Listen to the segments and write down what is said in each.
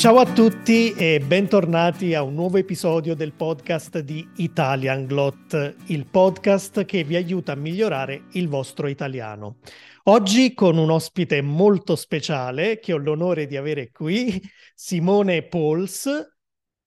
Ciao a tutti e bentornati a un nuovo episodio del podcast di Italian Glot, il podcast che vi aiuta a migliorare il vostro italiano. Oggi con un ospite molto speciale che ho l'onore di avere qui, Simone Pols,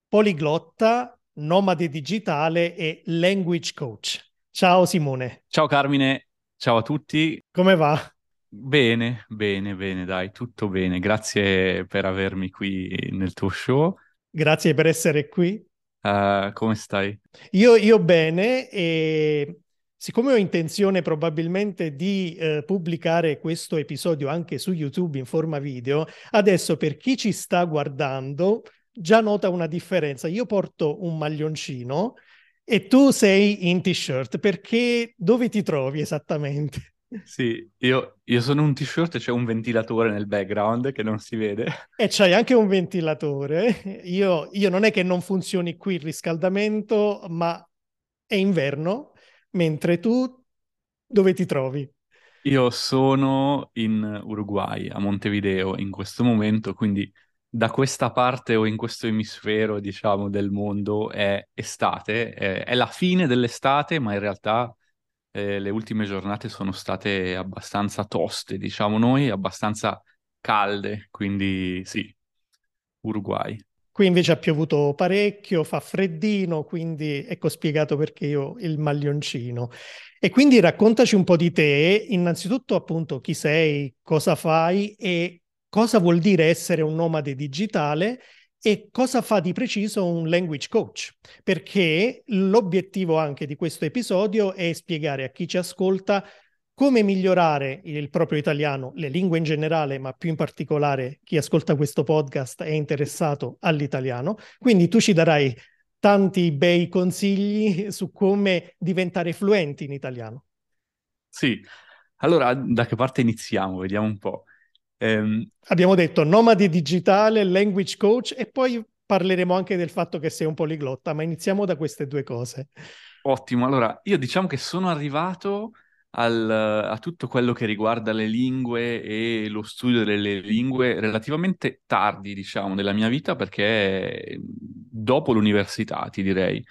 poliglotta, nomade digitale e language coach. Ciao Simone. Ciao Carmine, ciao a tutti. Come va? Bene, bene, bene, dai, tutto bene. Grazie per avermi qui nel tuo show. Grazie per essere qui. Uh, come stai? Io, io, bene e siccome ho intenzione probabilmente di eh, pubblicare questo episodio anche su YouTube in forma video, adesso per chi ci sta guardando già nota una differenza. Io porto un maglioncino e tu sei in t-shirt perché dove ti trovi esattamente? Sì, io, io, sono un t-shirt e c'è un ventilatore nel background che non si vede. E c'hai anche un ventilatore. Io, io non è che non funzioni qui il riscaldamento, ma è inverno, mentre tu dove ti trovi? Io sono in Uruguay, a Montevideo, in questo momento, quindi da questa parte o in questo emisfero, diciamo, del mondo è estate, è, è la fine dell'estate, ma in realtà eh, le ultime giornate sono state abbastanza toste, diciamo noi, abbastanza calde, quindi sì, Uruguay. Qui invece ha piovuto parecchio, fa freddino, quindi ecco spiegato perché io il maglioncino. E quindi raccontaci un po' di te, innanzitutto appunto chi sei, cosa fai e cosa vuol dire essere un nomade digitale e cosa fa di preciso un language coach? Perché l'obiettivo anche di questo episodio è spiegare a chi ci ascolta come migliorare il proprio italiano, le lingue in generale, ma più in particolare chi ascolta questo podcast è interessato all'italiano. Quindi tu ci darai tanti bei consigli su come diventare fluenti in italiano. Sì, allora da che parte iniziamo? Vediamo un po'. Um, Abbiamo detto nomadi digitale, language coach e poi parleremo anche del fatto che sei un poliglotta, ma iniziamo da queste due cose. Ottimo, allora io diciamo che sono arrivato al, a tutto quello che riguarda le lingue e lo studio delle lingue relativamente tardi, diciamo, nella mia vita, perché dopo l'università, ti direi.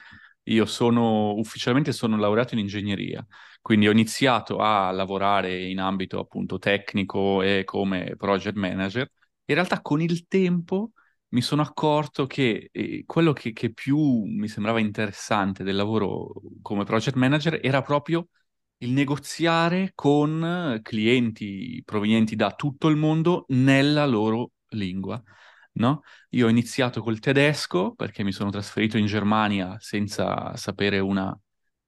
Io sono ufficialmente sono laureato in ingegneria, quindi ho iniziato a lavorare in ambito appunto tecnico e come project manager. In realtà con il tempo mi sono accorto che eh, quello che, che, più mi sembrava interessante del lavoro come project manager era proprio il negoziare con clienti provenienti da tutto il mondo nella loro lingua. No? Io ho iniziato col tedesco perché mi sono trasferito in Germania senza sapere una,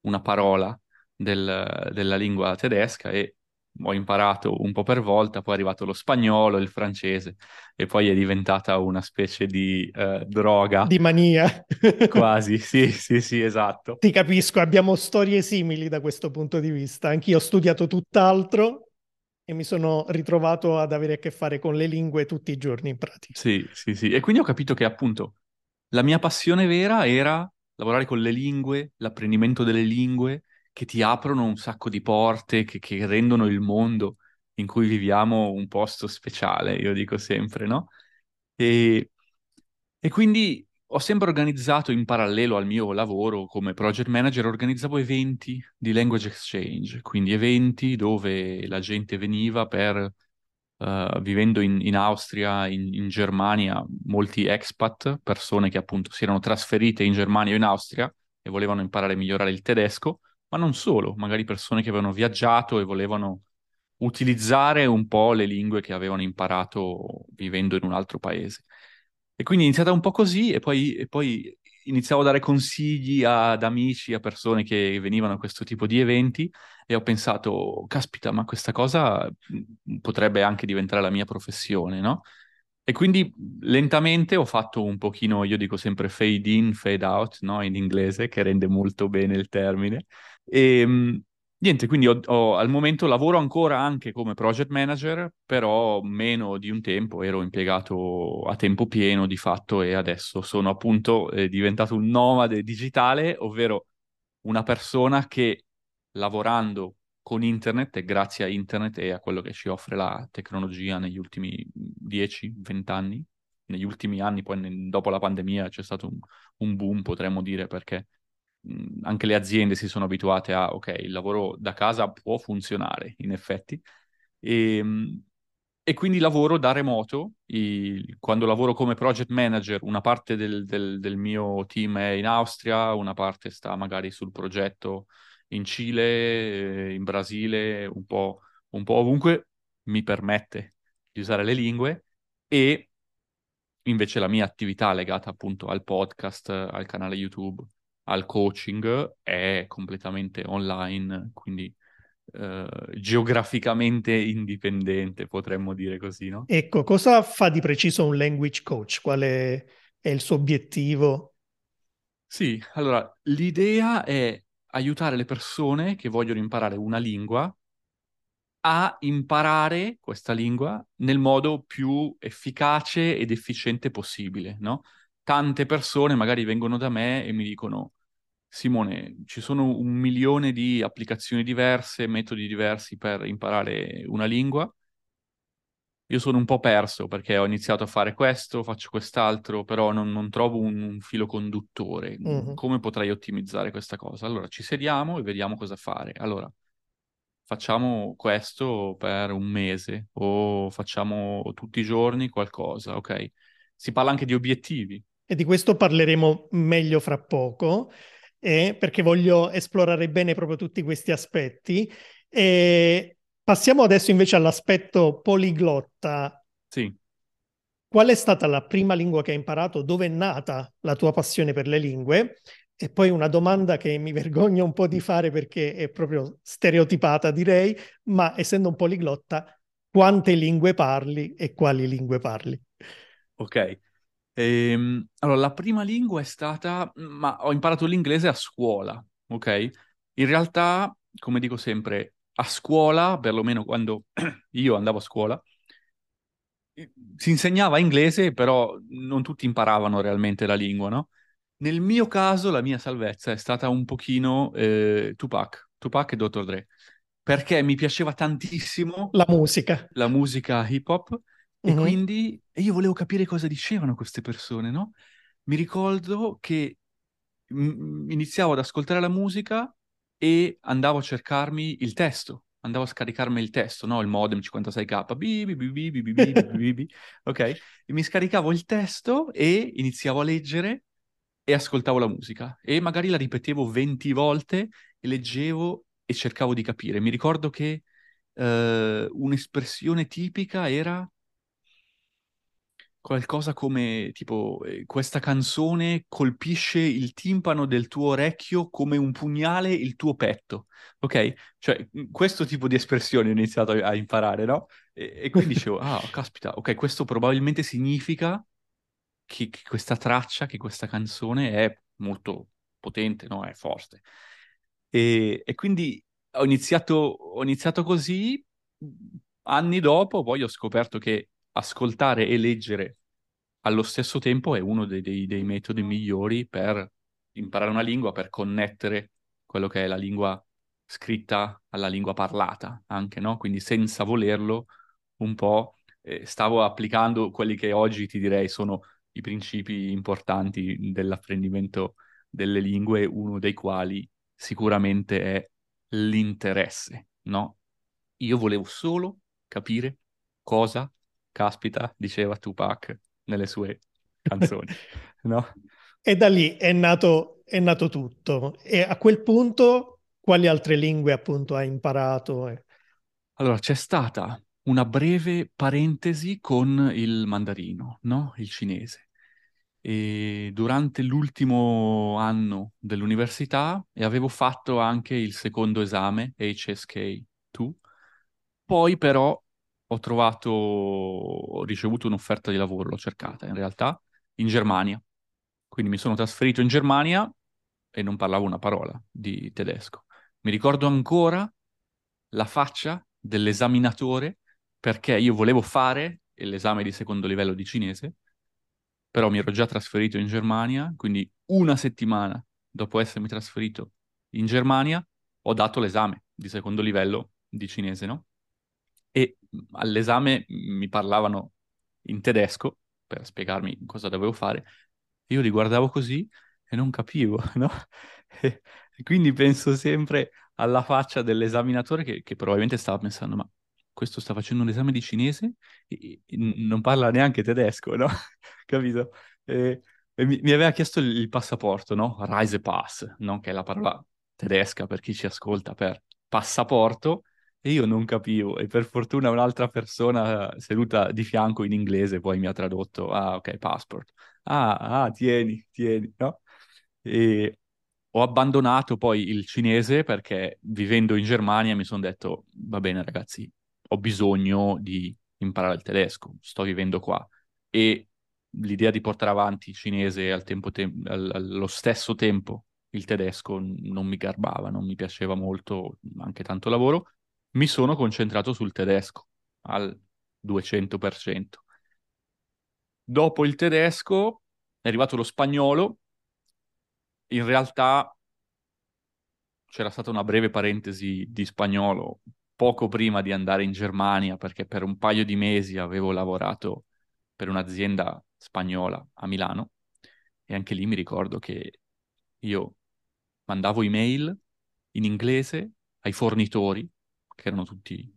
una parola del, della lingua tedesca e ho imparato un po' per volta, poi è arrivato lo spagnolo, il francese e poi è diventata una specie di uh, droga. Di mania. Quasi, sì, sì, sì, esatto. Ti capisco, abbiamo storie simili da questo punto di vista. Anch'io ho studiato tutt'altro e mi sono ritrovato ad avere a che fare con le lingue tutti i giorni in pratica. Sì, sì, sì. E quindi ho capito che appunto la mia passione vera era lavorare con le lingue, l'apprendimento delle lingue che ti aprono un sacco di porte, che, che rendono il mondo in cui viviamo un posto speciale, io dico sempre, no? E, e quindi ho sempre organizzato in parallelo al mio lavoro come project manager, organizzavo eventi di language exchange, quindi eventi dove la gente veniva per, uh, vivendo in, in Austria, in, in, Germania, molti expat, persone che appunto si erano trasferite in Germania o in Austria e volevano imparare a migliorare il tedesco, ma non solo, magari persone che avevano viaggiato e volevano utilizzare un po' le lingue che avevano imparato vivendo in un altro paese. E quindi è iniziata un po' così e poi, e poi iniziavo a dare consigli ad amici, a persone che venivano a questo tipo di eventi e ho pensato, caspita, ma questa cosa potrebbe anche diventare la mia professione, no? E quindi lentamente ho fatto un pochino, io dico sempre fade in, fade out, no? In inglese, che rende molto bene il termine. E ehm, niente, quindi ho, ho, al momento lavoro ancora anche come project manager, però meno di un tempo ero impiegato a tempo pieno di fatto e adesso sono appunto eh, diventato un nomade digitale, ovvero una persona che lavorando con internet e grazie a internet e a quello che ci offre la tecnologia negli ultimi 10-20 anni, negli ultimi anni, poi dopo la pandemia c'è stato un, un boom, potremmo dire, perché mh, anche le aziende si sono abituate a, ok, il lavoro da casa può funzionare, in effetti, e, e quindi lavoro da remoto. I, quando lavoro come project manager, una parte del, del, del, mio team è in Austria, una parte sta magari sul progetto in Cile, in Brasile, un po', un po' ovunque mi permette di usare le lingue e invece la mia attività legata appunto al podcast, al canale YouTube, al coaching è completamente online, quindi eh, geograficamente indipendente, potremmo dire così, no? Ecco, cosa fa di preciso un language coach? Qual è, è il suo obiettivo? Sì, allora l'idea è aiutare le persone che vogliono imparare una lingua a imparare questa lingua nel modo più efficace ed efficiente possibile, no? Tante persone magari vengono da me e mi dicono Simone, ci sono un milione di applicazioni diverse, metodi diversi per imparare una lingua. Io sono un po' perso perché ho iniziato a fare questo, faccio quest'altro, però non, non trovo un, un, filo conduttore. Mm-hmm. Come potrei ottimizzare questa cosa? Allora ci sediamo e vediamo cosa fare. Allora, facciamo questo per un mese o facciamo tutti i giorni qualcosa, ok? Si parla anche di obiettivi. E di questo parleremo meglio fra poco eh, perché voglio esplorare bene proprio tutti questi aspetti. E passiamo adesso invece all'aspetto poliglotta. Sì. Qual è stata la prima lingua che hai imparato? Dove è nata la tua passione per le lingue? E poi una domanda che mi vergogno un po' di fare perché è proprio stereotipata, direi, ma essendo un poliglotta, quante lingue parli e quali lingue parli? Ok, Ehm, allora, la prima lingua è stata, ma ho imparato l'inglese a scuola, ok? In realtà, come dico sempre, a scuola, perlomeno quando io andavo a scuola, si insegnava inglese, però non tutti imparavano realmente la lingua, no? Nel mio caso, la mia salvezza è stata un pochino eh, Tupac, Tupac e Dr. Dre, perché mi piaceva tantissimo la musica, la musica hip hop e mm-hmm. quindi e io volevo capire cosa dicevano queste persone, no? Mi ricordo che m- iniziavo ad ascoltare la musica e andavo a cercarmi il testo, andavo a scaricarmi il testo, no? Il modem 56k, ok? E mi scaricavo il testo e iniziavo a leggere e ascoltavo la musica e magari la ripetevo 20 volte e leggevo e cercavo di capire. Mi ricordo che eh, un'espressione tipica era qualcosa come tipo eh, questa canzone colpisce il timpano del tuo orecchio come un pugnale il tuo petto, ok? Cioè questo tipo di espressione ho iniziato a, a imparare, no? E, e quindi dicevo, ah, caspita, ok, questo probabilmente significa che, che, questa traccia, che questa canzone è molto potente, no? È forte. E, e quindi ho iniziato, ho iniziato così, anni dopo poi ho scoperto che ascoltare e leggere allo stesso tempo è uno dei, dei, dei, metodi migliori per imparare una lingua, per connettere quello che è la lingua scritta alla lingua parlata, anche, no? Quindi senza volerlo, un po' eh, stavo applicando quelli che oggi ti direi sono i principi importanti dell'apprendimento delle lingue, uno dei quali sicuramente è l'interesse, no? Io volevo solo capire cosa caspita, diceva Tupac nelle sue canzoni, no? E da lì è nato, è nato tutto. E a quel punto, quali altre lingue appunto hai imparato? Allora, c'è stata una breve parentesi con il mandarino, no? Il cinese. E durante l'ultimo anno dell'università e avevo fatto anche il secondo esame, HSK2. Poi però ho trovato, ho ricevuto un'offerta di lavoro, l'ho cercata in realtà, in Germania. Quindi mi sono trasferito in Germania e non parlavo una parola di tedesco. Mi ricordo ancora la faccia dell'esaminatore perché io volevo fare l'esame di secondo livello di cinese, però mi ero già trasferito in Germania, quindi una settimana dopo essermi trasferito in Germania ho dato l'esame di secondo livello di cinese, no? All'esame mi parlavano in tedesco per spiegarmi cosa dovevo fare. Io li guardavo così e non capivo, no? E, quindi penso sempre alla faccia dell'esaminatore che, che, probabilmente stava pensando, ma questo sta facendo un esame di cinese e, e non parla neanche tedesco, no? Capito? E, mi, mi, aveva chiesto il, il passaporto, no? Reisepass, no? Che è la parola tedesca per chi ci ascolta per passaporto, e io non capivo. E per fortuna un'altra persona seduta di fianco in inglese poi mi ha tradotto, ah ok, passport. Ah, ah, tieni, tieni, no? E ho abbandonato poi il cinese perché vivendo in Germania mi sono detto, va bene ragazzi, ho bisogno di imparare il tedesco, sto vivendo qua. E l'idea di portare avanti il cinese al te- al- allo stesso tempo il tedesco non mi garbava, non mi piaceva molto, anche tanto lavoro. Mi sono concentrato sul tedesco al 200%. Dopo il tedesco è arrivato lo spagnolo. In realtà c'era stata una breve parentesi di spagnolo poco prima di andare in Germania perché per un paio di mesi avevo lavorato per un'azienda spagnola a Milano e anche lì mi ricordo che io mandavo email in inglese ai fornitori, che erano tutti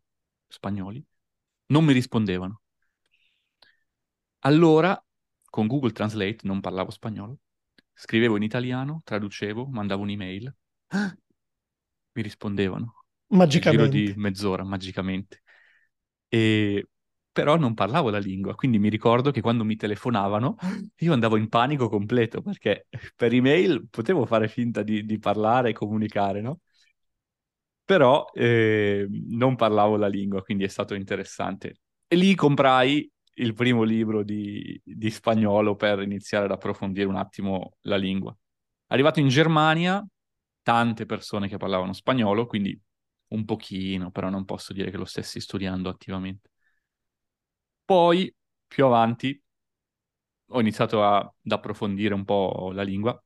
spagnoli, non mi rispondevano. Allora, con Google Translate, non parlavo spagnolo, scrivevo in italiano, traducevo, mandavo un'email, mi rispondevano. Magicamente. Nel giro di mezz'ora, magicamente. E però non parlavo la lingua, quindi mi ricordo che quando mi telefonavano io andavo in panico completo perché per email potevo fare finta di, di parlare e comunicare, no? Però eh, non parlavo la lingua, quindi è stato interessante. E lì comprai il primo libro di, di spagnolo per iniziare ad approfondire un attimo la lingua. Arrivato in Germania, tante persone che parlavano spagnolo, quindi un pochino, però non posso dire che lo stessi studiando attivamente. Poi, più avanti, ho iniziato a, ad approfondire un po' la lingua.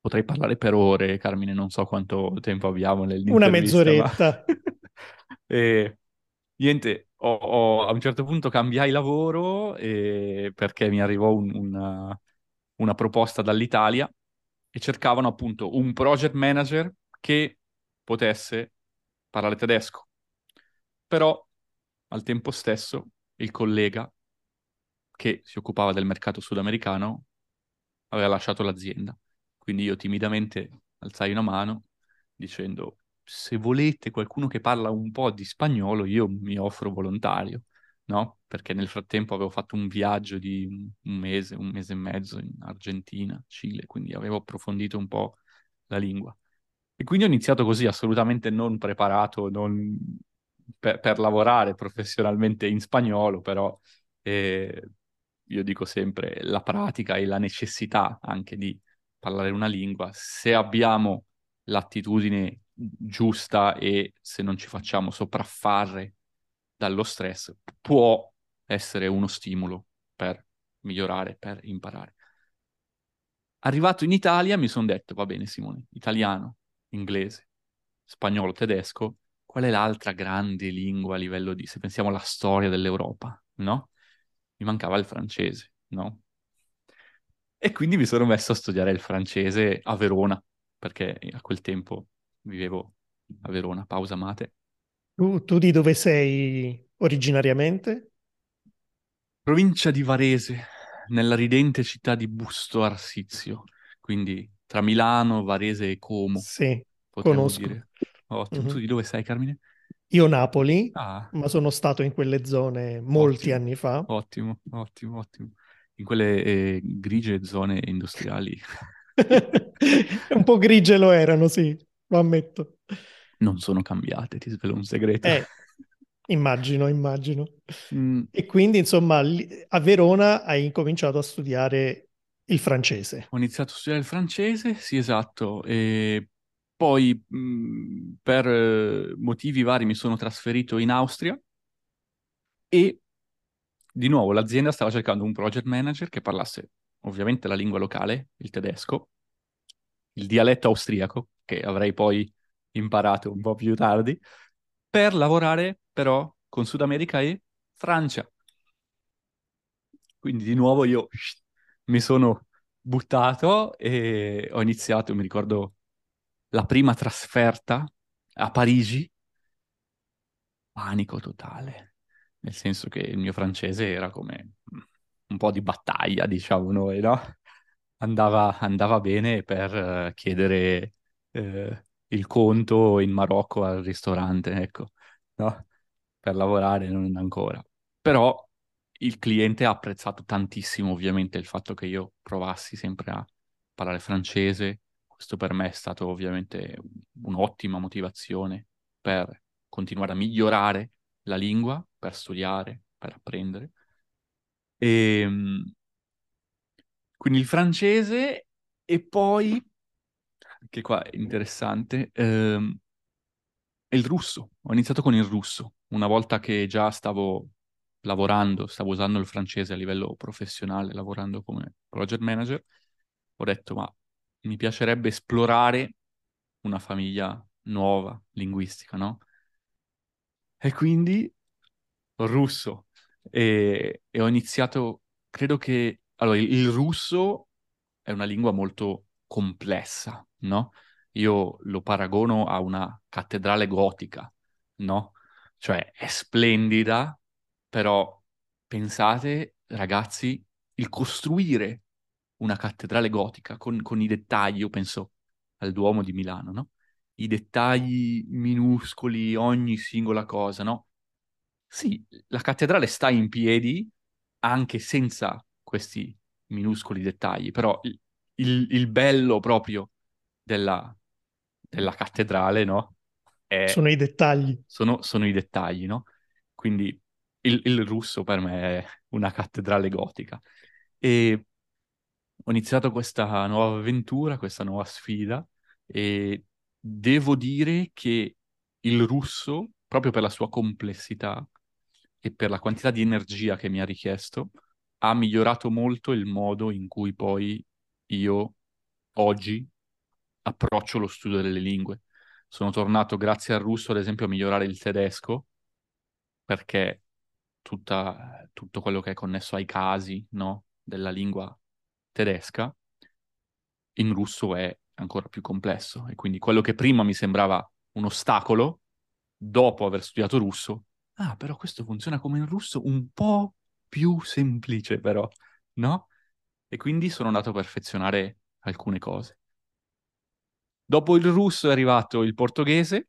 Potrei parlare per ore, Carmine, non so quanto tempo abbiamo nell'intervista. Una mezz'oretta. Ma... e, niente, ho, ho, a un certo punto cambiai lavoro e, perché mi arrivò un, una, una proposta dall'Italia e cercavano appunto un project manager che potesse parlare tedesco. Però al tempo stesso il collega che si occupava del mercato sudamericano aveva lasciato l'azienda. Quindi io timidamente alzai una mano dicendo se volete qualcuno che parla un po' di spagnolo io mi offro volontario, no? Perché nel frattempo avevo fatto un viaggio di un mese, un mese e mezzo in Argentina, Cile, quindi avevo approfondito un po' la lingua. E quindi ho iniziato così, assolutamente non preparato, non per, per lavorare professionalmente in spagnolo, però eh, io dico sempre la pratica e la necessità anche di parlare una lingua, se abbiamo l'attitudine giusta e se non ci facciamo sopraffare dallo stress, può essere uno stimolo per migliorare, per imparare. Arrivato in Italia mi sono detto, va bene Simone, italiano, inglese, spagnolo, tedesco, qual è l'altra grande lingua a livello di, se pensiamo alla storia dell'Europa, no? Mi mancava il francese, no? E quindi mi sono messo a studiare il francese a Verona, perché a quel tempo vivevo a Verona, pausa mate. Tu, tu di dove sei originariamente? Provincia di Varese, nella ridente città di Busto Arsizio, quindi tra Milano, Varese e Como. Sì, conosco. Dire. Ottimo. Mm-hmm. Tu di dove sei, Carmine? Io Napoli, ah. ma sono stato in quelle zone molti ottimo, anni fa. Ottimo, ottimo, ottimo. In quelle eh, grigie zone industriali. un po' grigie lo erano, sì, lo ammetto. Non sono cambiate, ti svelo un segreto. Eh, immagino, immagino. Mm. E quindi, insomma, a Verona hai incominciato a studiare il francese. Ho iniziato a studiare il francese, sì, esatto. E poi mh, per eh, motivi vari mi sono trasferito in Austria e di nuovo l'azienda stava cercando un project manager che parlasse ovviamente la lingua locale, il tedesco, il dialetto austriaco, che avrei poi imparato un po' più tardi, per lavorare però con Sud America e Francia. Quindi di nuovo io mi sono buttato e ho iniziato, mi ricordo la prima trasferta a Parigi, panico totale, nel senso che il mio francese era come un po' di battaglia, diciamo noi, no? Andava, andava bene per uh, chiedere uh, il conto in Marocco al ristorante, ecco, no? Per lavorare non ancora. Però il cliente ha apprezzato tantissimo ovviamente il fatto che io provassi sempre a parlare francese. Questo per me è stato ovviamente un'ottima motivazione per continuare a migliorare la lingua, per studiare, per apprendere. E, ehm, quindi il francese e poi, che qua è interessante, ehm, il russo. Ho iniziato con il russo, una volta che già stavo lavorando, stavo usando il francese a livello professionale, lavorando come project manager, ho detto ma mi piacerebbe esplorare una famiglia nuova, linguistica, no? E quindi russo. E, e ho iniziato, credo che... Allora, il, il russo è una lingua molto complessa, no? Io lo paragono a una cattedrale gotica, no? Cioè è splendida, però pensate, ragazzi, il costruire una cattedrale gotica con, con i dettagli, io penso al Duomo di Milano, no? I dettagli minuscoli, ogni singola cosa, no? Sì, la cattedrale sta in piedi anche senza questi minuscoli dettagli, però il, il, il bello proprio della, della cattedrale, no? È, sono i dettagli. Sono, sono i dettagli, no? Quindi il, il russo per me è una cattedrale gotica. E ho iniziato questa nuova avventura, questa nuova sfida e devo dire che il russo, proprio per la sua complessità e per la quantità di energia che mi ha richiesto, ha migliorato molto il modo in cui poi io oggi approccio lo studio delle lingue. Sono tornato grazie al russo, ad esempio, a migliorare il tedesco, perché tutta, tutto quello che è connesso ai casi no? della lingua tedesca, in russo è ancora più complesso. E quindi quello che prima mi sembrava un ostacolo, dopo aver studiato russo, ah, però questo funziona come in russo, un po' più semplice però, no? E quindi sono andato a perfezionare alcune cose. Dopo il russo è arrivato il portoghese,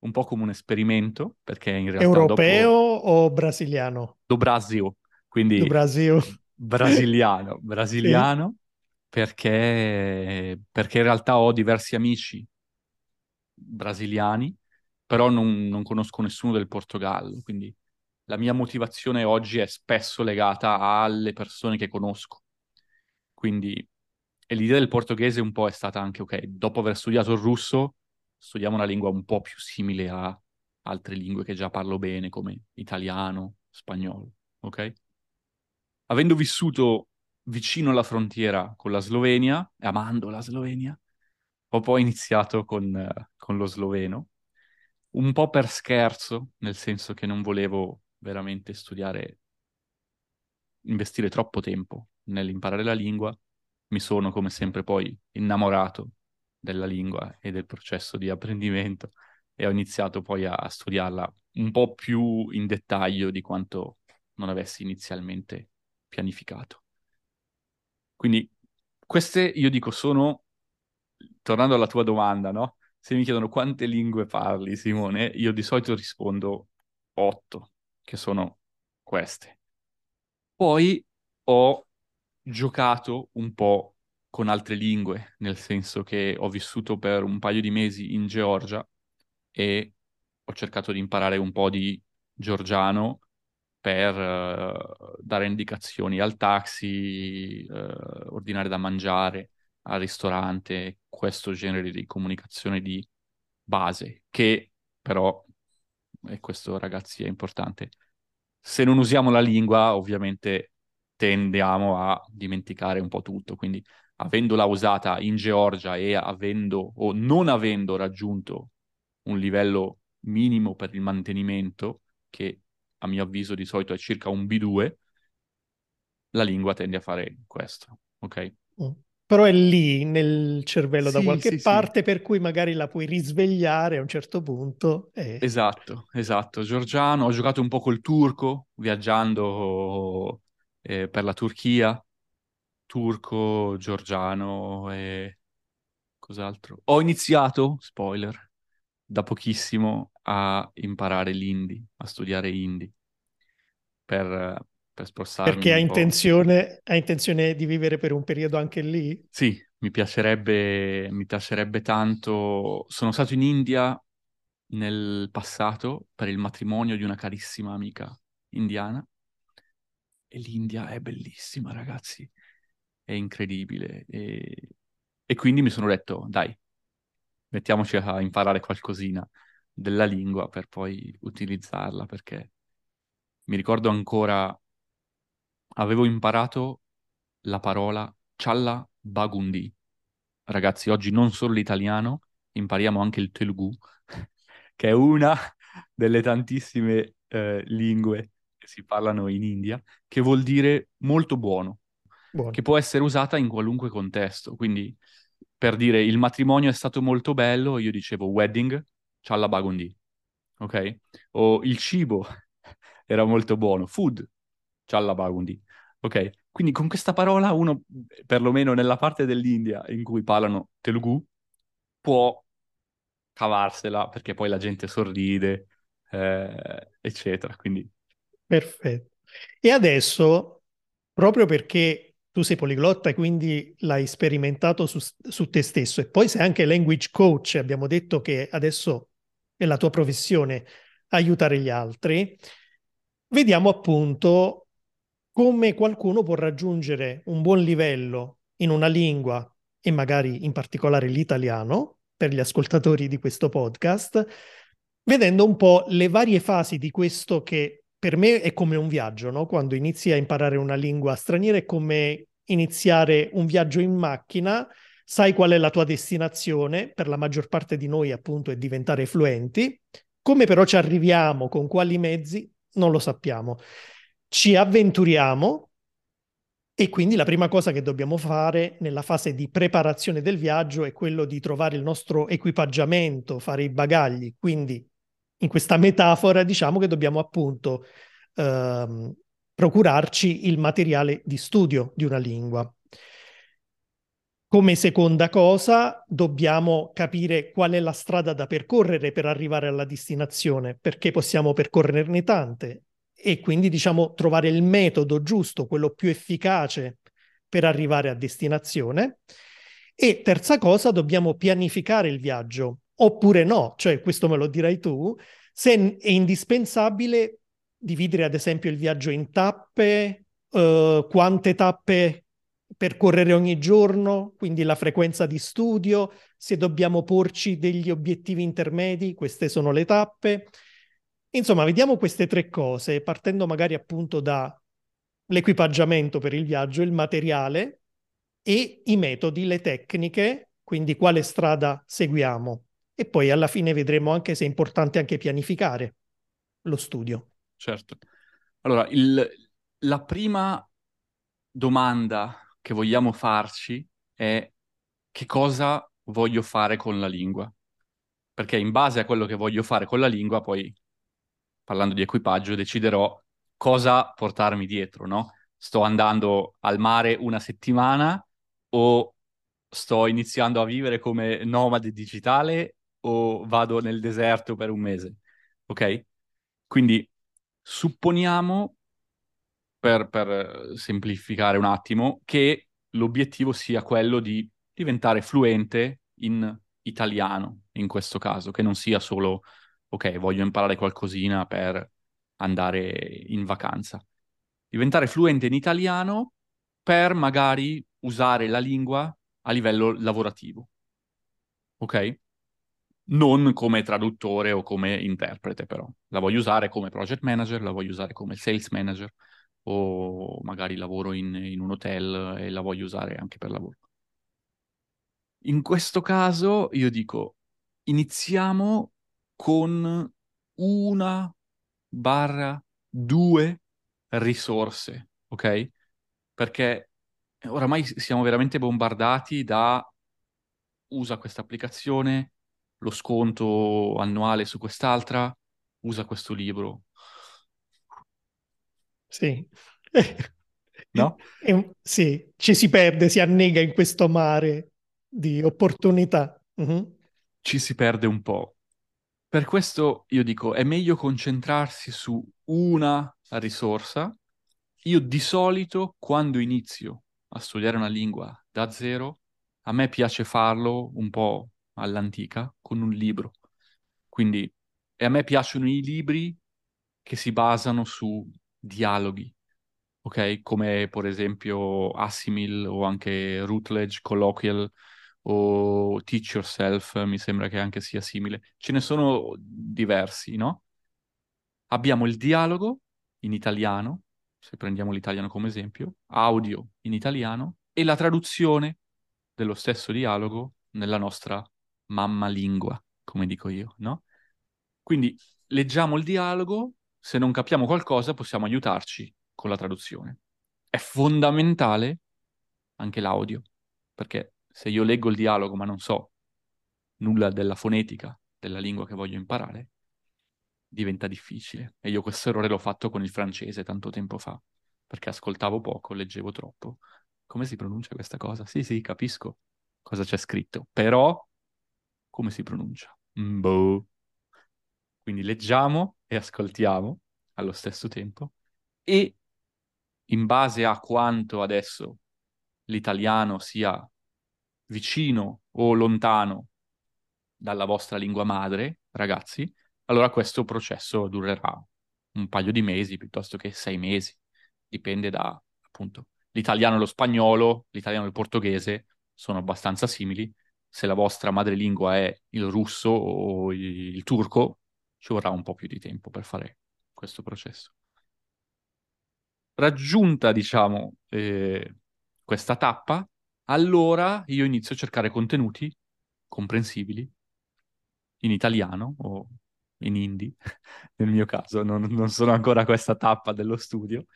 un po' come un esperimento, perché in realtà... Europeo dopo... o brasiliano? Do Brasil, quindi... Do Brasil. Brasiliano, brasiliano. Perché, perché in realtà ho diversi amici brasiliani, però non, non conosco nessuno del Portogallo, quindi la mia motivazione oggi è spesso legata alle persone che conosco. Quindi, e l'idea del portoghese un po' è stata anche, ok, dopo aver studiato il russo, studiamo una lingua un po' più simile a altre lingue che già parlo bene, come italiano, spagnolo, ok? Avendo vissuto vicino alla frontiera con la Slovenia, amando la Slovenia, ho poi iniziato con, con lo sloveno, un po' per scherzo, nel senso che non volevo veramente studiare, investire troppo tempo nell'imparare la lingua, mi sono come sempre poi innamorato della lingua e del processo di apprendimento e ho iniziato poi a, studiarla un po' più in dettaglio di quanto non avessi inizialmente pianificato. Quindi queste, io dico, sono, tornando alla tua domanda, no? Se mi chiedono quante lingue parli, Simone, io di solito rispondo otto, che sono queste. Poi ho giocato un po' con altre lingue, nel senso che ho vissuto per un paio di mesi in Georgia e ho cercato di imparare un po' di georgiano per uh, dare indicazioni al taxi, uh, ordinare da mangiare, al ristorante, questo genere di comunicazione di base, che però, e questo ragazzi è importante, se non usiamo la lingua ovviamente tendiamo a dimenticare un po' tutto, quindi avendola usata in Georgia e avendo o non avendo raggiunto un livello minimo per il mantenimento, che a mio avviso di solito è circa un B2, la lingua tende a fare questo, ok? Mm. Però è lì nel cervello da Sì, qualche sì, sì. parte, per cui magari la puoi risvegliare a un certo punto. E... Esatto, esatto. Giorgiano, ho giocato un po' col turco, viaggiando eh, per la Turchia. Turco, Giorgiano e cos'altro. Ho iniziato, spoiler, da pochissimo a imparare l'indi, a studiare hindi, per, per spostarmi Perché ha intenzione, ha intenzione di vivere per un periodo anche lì? Sì, mi piacerebbe, mi piacerebbe tanto. Sono stato in India nel passato per il matrimonio di una carissima amica indiana e l'India è bellissima, ragazzi, è incredibile. E, e quindi mi sono detto, dai, mettiamoci a imparare qualcosina della lingua per poi utilizzarla, perché mi ricordo ancora, avevo imparato la parola Challa Bagundi. Ragazzi, oggi non solo l'italiano, impariamo anche il Telugu, che è una delle tantissime eh, lingue che si parlano in India, che vuol dire molto buono, Buono. che può essere usata in qualunque contesto. Quindi, per dire il matrimonio è stato molto bello, io dicevo wedding, Challa Bagundi, ok? O il cibo era molto buono, food, Challa Bagundi, ok? Quindi con questa parola uno, perlomeno nella parte dell'India in cui parlano Telugu, può cavarsela perché poi la gente sorride, eh, eccetera. Quindi Perfetto. E adesso, proprio perché tu sei poliglotta e quindi l'hai sperimentato su, su te stesso e poi sei anche language coach, abbiamo detto che adesso è la tua professione aiutare gli altri, vediamo appunto come qualcuno può raggiungere un buon livello in una lingua e magari in particolare l'italiano per gli ascoltatori di questo podcast, vedendo un po' le varie fasi di questo che per me è come un viaggio, no? Quando inizi a imparare una lingua straniera è come iniziare un viaggio in macchina, sai qual è la tua destinazione, per la maggior parte di noi appunto è diventare fluenti, come però ci arriviamo, con quali mezzi, non lo sappiamo. Ci avventuriamo e quindi la prima cosa che dobbiamo fare nella fase di preparazione del viaggio è quello di trovare il nostro equipaggiamento, fare i bagagli, quindi in questa metafora diciamo che dobbiamo appunto ehm, procurarci il materiale di studio di una lingua. Come seconda cosa, dobbiamo capire qual è la strada da percorrere per arrivare alla destinazione, perché possiamo percorrerne tante e quindi diciamo trovare il metodo giusto, quello più efficace per arrivare a destinazione. E terza cosa, dobbiamo pianificare il viaggio, oppure no, cioè questo me lo dirai tu, se è indispensabile dividere ad esempio il viaggio in tappe, eh, quante tappe percorrere ogni giorno, quindi la frequenza di studio, se dobbiamo porci degli obiettivi intermedi, queste sono le tappe. Insomma, vediamo queste tre cose, partendo magari appunto dall'equipaggiamento per il viaggio, il materiale e i metodi, le tecniche, quindi quale strada seguiamo. E poi alla fine vedremo anche se è importante anche pianificare lo studio. Certo. Allora, il, la prima domanda che vogliamo farci è che cosa voglio fare con la lingua? Perché in base a quello che voglio fare con la lingua, poi parlando di equipaggio, deciderò cosa portarmi dietro, no? Sto andando al mare una settimana o sto iniziando a vivere come nomade digitale o vado nel deserto per un mese, ok? Quindi supponiamo per, per semplificare un attimo, che l'obiettivo sia quello di diventare fluente in italiano, in questo caso, che non sia solo, ok, voglio imparare qualcosina per andare in vacanza. Diventare fluente in italiano per magari usare la lingua a livello lavorativo. Ok? Non come traduttore o come interprete, però. La voglio usare come project manager, la voglio usare come sales manager, o magari lavoro in, in un hotel e la voglio usare anche per lavoro. In questo caso io dico, iniziamo con una barra due risorse, ok? perché oramai siamo veramente bombardati da usa questa applicazione, lo sconto annuale su quest'altra, usa questo libro. Sì. No? E, sì, ci si perde, si annega in questo mare di opportunità. Uh-huh. Ci si perde un po'. Per questo io dico, è meglio concentrarsi su una risorsa. Io di solito, quando inizio a studiare una lingua da zero, a me piace farlo un po' all'antica, con un libro. Quindi, e a me piacciono i libri che si basano su dialoghi, ok? Come per esempio Assimil o anche Routledge, Colloquial o Teach Yourself, mi sembra che anche sia simile. Ce ne sono diversi, no? Abbiamo il dialogo in italiano, se prendiamo l'italiano come esempio, audio in italiano e la traduzione dello stesso dialogo nella nostra mamma lingua, come dico io, no? Quindi leggiamo il dialogo, se non capiamo qualcosa possiamo aiutarci con la traduzione. È fondamentale anche l'audio, perché se io leggo il dialogo ma non so nulla della fonetica della lingua che voglio imparare, diventa difficile. E io questo errore l'ho fatto con il francese tanto tempo fa, perché ascoltavo poco, leggevo troppo, come si pronuncia questa cosa? Sì, sì, capisco cosa c'è scritto, però come si pronuncia? Boh. Quindi leggiamo e ascoltiamo allo stesso tempo e in base a quanto adesso l'italiano sia vicino o lontano dalla vostra lingua madre, ragazzi, allora questo processo durerà un paio di mesi piuttosto che sei mesi. Dipende da, appunto, l'italiano e lo spagnolo, l'italiano e il portoghese sono abbastanza simili. Se la vostra madrelingua è il russo o il, turco, ci vorrà un po' più di tempo per fare questo processo. Raggiunta, diciamo, eh, questa tappa, allora io inizio a cercare contenuti comprensibili in italiano o in hindi, nel mio caso, non, non sono ancora a questa tappa dello studio,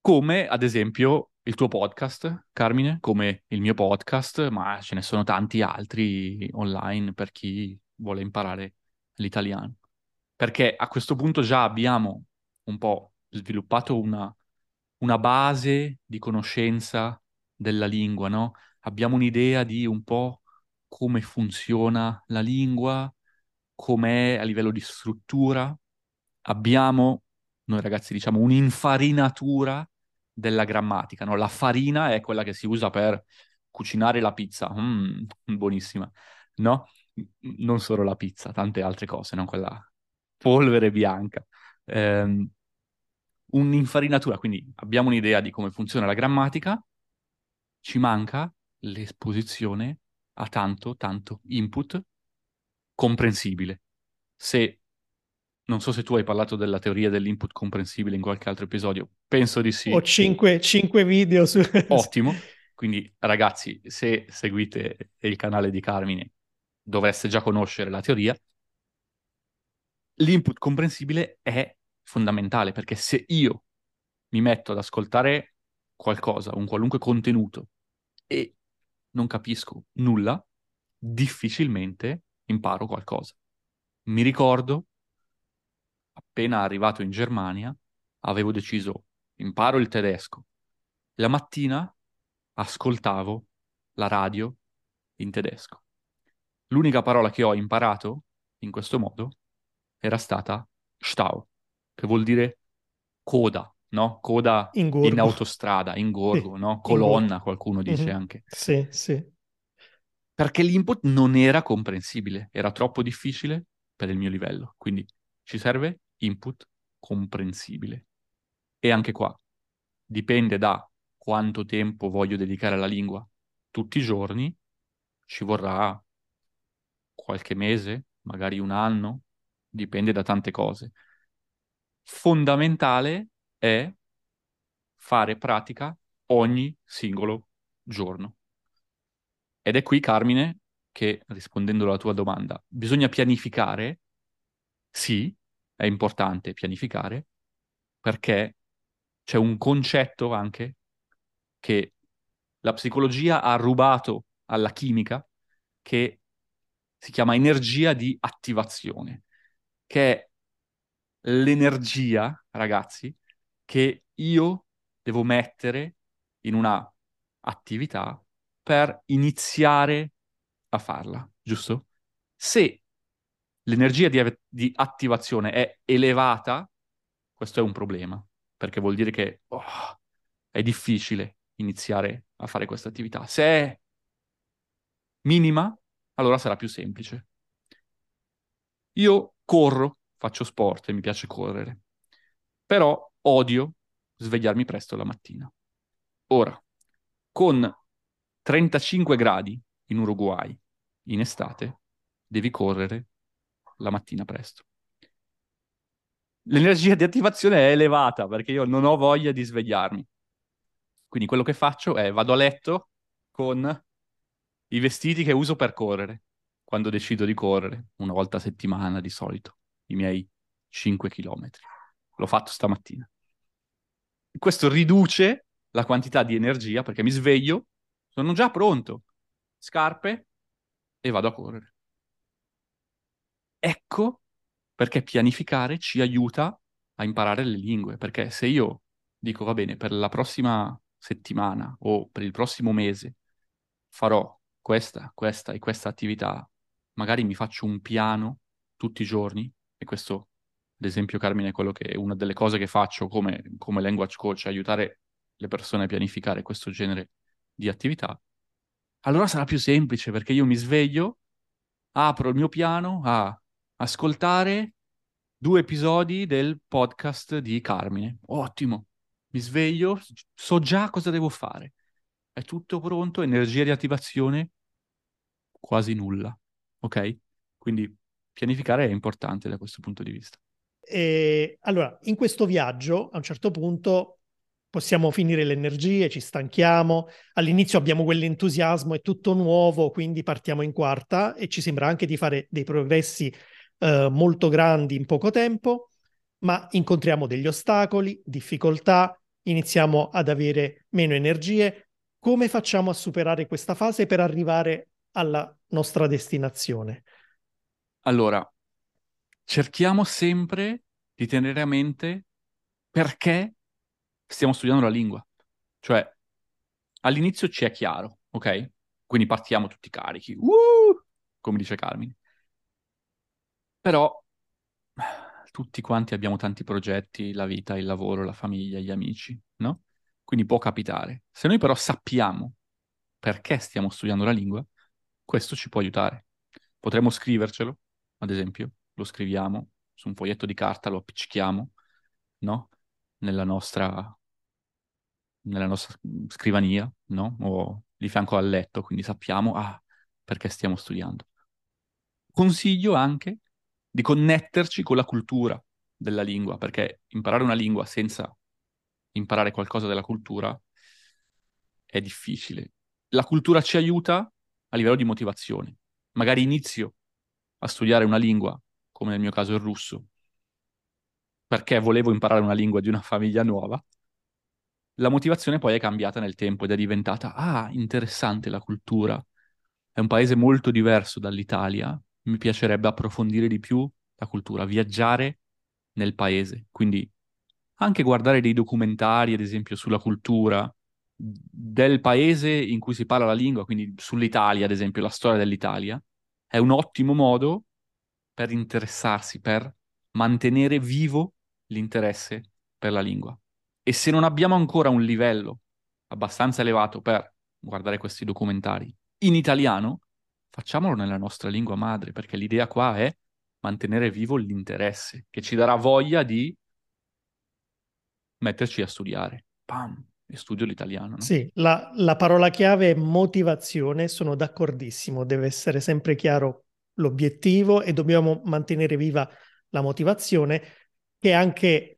come ad esempio il tuo podcast, Carmine, come il mio podcast, ma ce ne sono tanti altri online per chi vuole imparare l'italiano. Perché a questo punto già abbiamo un po' sviluppato una, una base di conoscenza della lingua, no? Abbiamo un'idea di un po' come funziona la lingua, com'è a livello di struttura. Abbiamo noi ragazzi diciamo un'infarinatura della grammatica, no? La farina è quella che si usa per cucinare la pizza, mm, buonissima, no? Non solo la pizza, tante altre cose, no? Quella polvere bianca. Um, un'infarinatura, quindi abbiamo un'idea di come funziona la grammatica, ci manca l'esposizione a tanto, tanto input comprensibile. Se non so se tu hai parlato della teoria dell'input comprensibile in qualche altro episodio, penso di sì. Ho cinque, cinque video su... Ottimo, quindi ragazzi, se seguite il canale di Carmine, dovreste già conoscere la teoria. L'input comprensibile è fondamentale perché se io mi metto ad ascoltare qualcosa, un qualunque contenuto e non capisco nulla, difficilmente imparo qualcosa. Mi ricordo appena arrivato in Germania, avevo deciso, imparo il tedesco. La mattina ascoltavo la radio in tedesco. L'unica parola che ho imparato in questo modo era stata Stau, che vuol dire coda, no? Coda in, in autostrada, in gorgo, sì, no? Colonna, qualcuno dice mm-hmm. anche. Sì, sì. Perché l'input non era comprensibile, era troppo difficile per il mio livello. Quindi ci serve input comprensibile. E anche qua dipende da quanto tempo voglio dedicare alla lingua. Tutti i giorni ci vorrà qualche mese, magari un anno, dipende da tante cose. Fondamentale è fare pratica ogni singolo giorno. Ed è qui, Carmine, che rispondendo alla tua domanda, bisogna pianificare, sì, è importante pianificare perché c'è un concetto anche che la psicologia ha rubato alla chimica che si chiama energia di attivazione, che è l'energia, ragazzi, che io devo mettere in una attività per iniziare a farla, giusto? Se l'energia di, di attivazione è elevata, questo è un problema, perché vuol dire che oh, è difficile iniziare a fare questa attività. Se è minima, allora sarà più semplice. Io corro, faccio sport e mi piace correre, però odio svegliarmi presto la mattina. Ora, con 35 gradi in Uruguay in estate, devi correre la mattina presto. L'energia di attivazione è elevata perché io non ho voglia di svegliarmi. Quindi quello che faccio è vado a letto con i vestiti che uso per correre, quando decido di correre, una volta a settimana di solito, i miei 5 km. L'ho fatto stamattina. Questo riduce la quantità di energia perché mi sveglio, sono già pronto, scarpe e vado a correre. Ecco perché pianificare ci aiuta a imparare le lingue, perché se io dico va bene, per la prossima settimana o per il prossimo mese farò questa, questa e questa attività, magari mi faccio un piano tutti i giorni, e questo, ad esempio, Carmine, è quello che è una delle cose che faccio come, come language coach, aiutare le persone a pianificare questo genere di attività, allora sarà più semplice perché io mi sveglio, apro il mio piano a ascoltare due episodi del podcast di Carmine. Ottimo, mi sveglio, so già cosa devo fare. È tutto pronto, energia di attivazione quasi nulla. Ok? Quindi pianificare è importante da questo punto di vista. E, allora, in questo viaggio, a un certo punto, possiamo finire le energie, ci stanchiamo, all'inizio abbiamo quell'entusiasmo, è tutto nuovo, quindi partiamo in quarta e ci sembra anche di fare dei progressi eh, molto grandi in poco tempo, ma incontriamo degli ostacoli, difficoltà, iniziamo ad avere meno energie. Come facciamo a superare questa fase per arrivare alla nostra destinazione? Allora, cerchiamo sempre di tenere a mente perché stiamo studiando la lingua. Cioè, all'inizio ci è chiaro, ok? Quindi partiamo tutti carichi, uh! come dice Carmine. Però tutti quanti abbiamo tanti progetti, la vita, il lavoro, la famiglia, gli amici, no? Quindi può capitare. Se noi però sappiamo perché stiamo studiando la lingua, questo ci può aiutare. Potremmo scrivercelo, ad esempio, lo scriviamo su un foglietto di carta, lo appiccichiamo, no? Nella nostra nella nostra scrivania, no? O di fianco al letto, quindi sappiamo, ah, perché stiamo studiando. Consiglio anche di connetterci con la cultura della lingua, perché imparare una lingua senza imparare qualcosa della cultura è difficile. La cultura ci aiuta a livello di motivazione. Magari inizio a studiare una lingua, come nel mio caso il russo, perché volevo imparare una lingua di una famiglia nuova, la motivazione poi è cambiata nel tempo ed è diventata, ah, interessante la cultura, è un paese molto diverso dall'Italia, mi piacerebbe approfondire di più la cultura, viaggiare nel paese, quindi anche guardare dei documentari, ad esempio, sulla cultura del paese in cui si parla la lingua, quindi sull'Italia, ad esempio, la storia dell'Italia, è un ottimo modo per interessarsi, per mantenere vivo l'interesse per la lingua. E se non abbiamo ancora un livello abbastanza elevato per guardare questi documentari in italiano, facciamolo nella nostra lingua madre, perché l'idea qua è mantenere vivo l'interesse, che ci darà voglia di metterci a studiare. Pam, studio l'italiano. No? Sì, la, la parola chiave è motivazione, sono d'accordissimo, deve essere sempre chiaro l'obiettivo e dobbiamo mantenere viva la motivazione, che è anche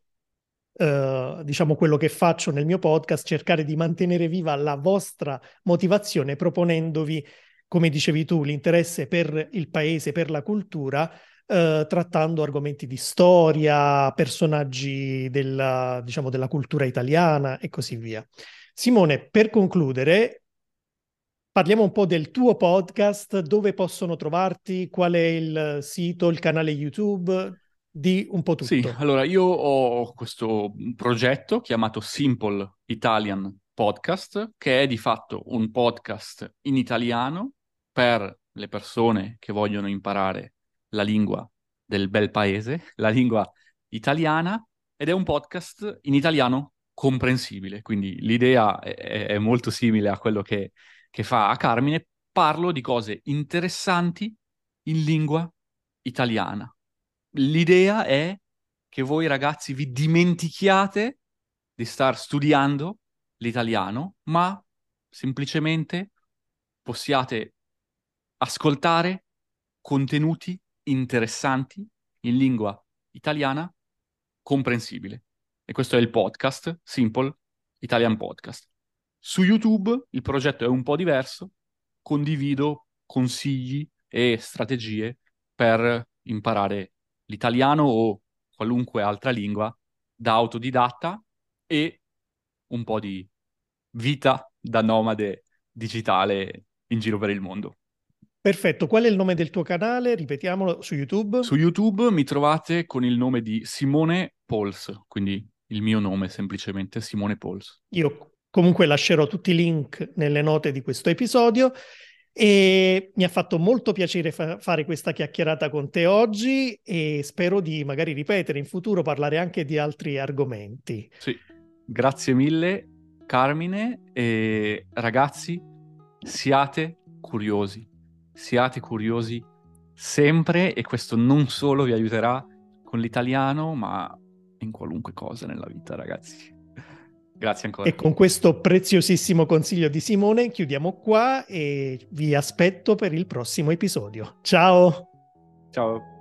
Uh, diciamo quello che faccio nel mio podcast, cercare di mantenere viva la vostra motivazione proponendovi, come dicevi tu, l'interesse per il paese, per la cultura, eh, trattando argomenti di storia, personaggi della, diciamo, della cultura italiana e così via. Simone, per concludere, parliamo un po' del tuo podcast, dove possono trovarti, qual è il sito, il canale YouTube, di un po' tutto. Sì, allora io ho questo progetto chiamato Simple Italian Podcast, che è di fatto un podcast in italiano per le persone che vogliono imparare la lingua del bel paese, la lingua italiana, ed è un podcast in italiano comprensibile. Quindi l'idea è, è molto simile a quello che, che fa a Carmine. Parlo di cose interessanti in lingua italiana. L'idea è che voi ragazzi vi dimentichiate di star studiando l'italiano, ma semplicemente possiate ascoltare contenuti interessanti in lingua italiana comprensibile. E questo è il podcast, Simple Italian Podcast. Su YouTube il progetto è un po' diverso, condivido consigli e strategie per imparare l'italiano o qualunque altra lingua da autodidatta e un po' di vita da nomade digitale in giro per il mondo. Perfetto, qual è il nome del tuo canale? Ripetiamolo su YouTube. Su YouTube mi trovate con il nome di Simone Pols, quindi il mio nome semplicemente Simone Pols. Io comunque lascerò tutti i link nelle note di questo episodio e mi ha fatto molto piacere fa- fare questa chiacchierata con te oggi e spero di magari ripetere in futuro, parlare anche di altri argomenti. Sì, grazie mille Carmine e ragazzi, siate curiosi siate curiosi sempre e questo non solo vi aiuterà con l'italiano, ma in qualunque cosa nella vita, ragazzi. Grazie ancora. E con questo preziosissimo consiglio di Simone chiudiamo qua e vi aspetto per il prossimo episodio. Ciao! Ciao!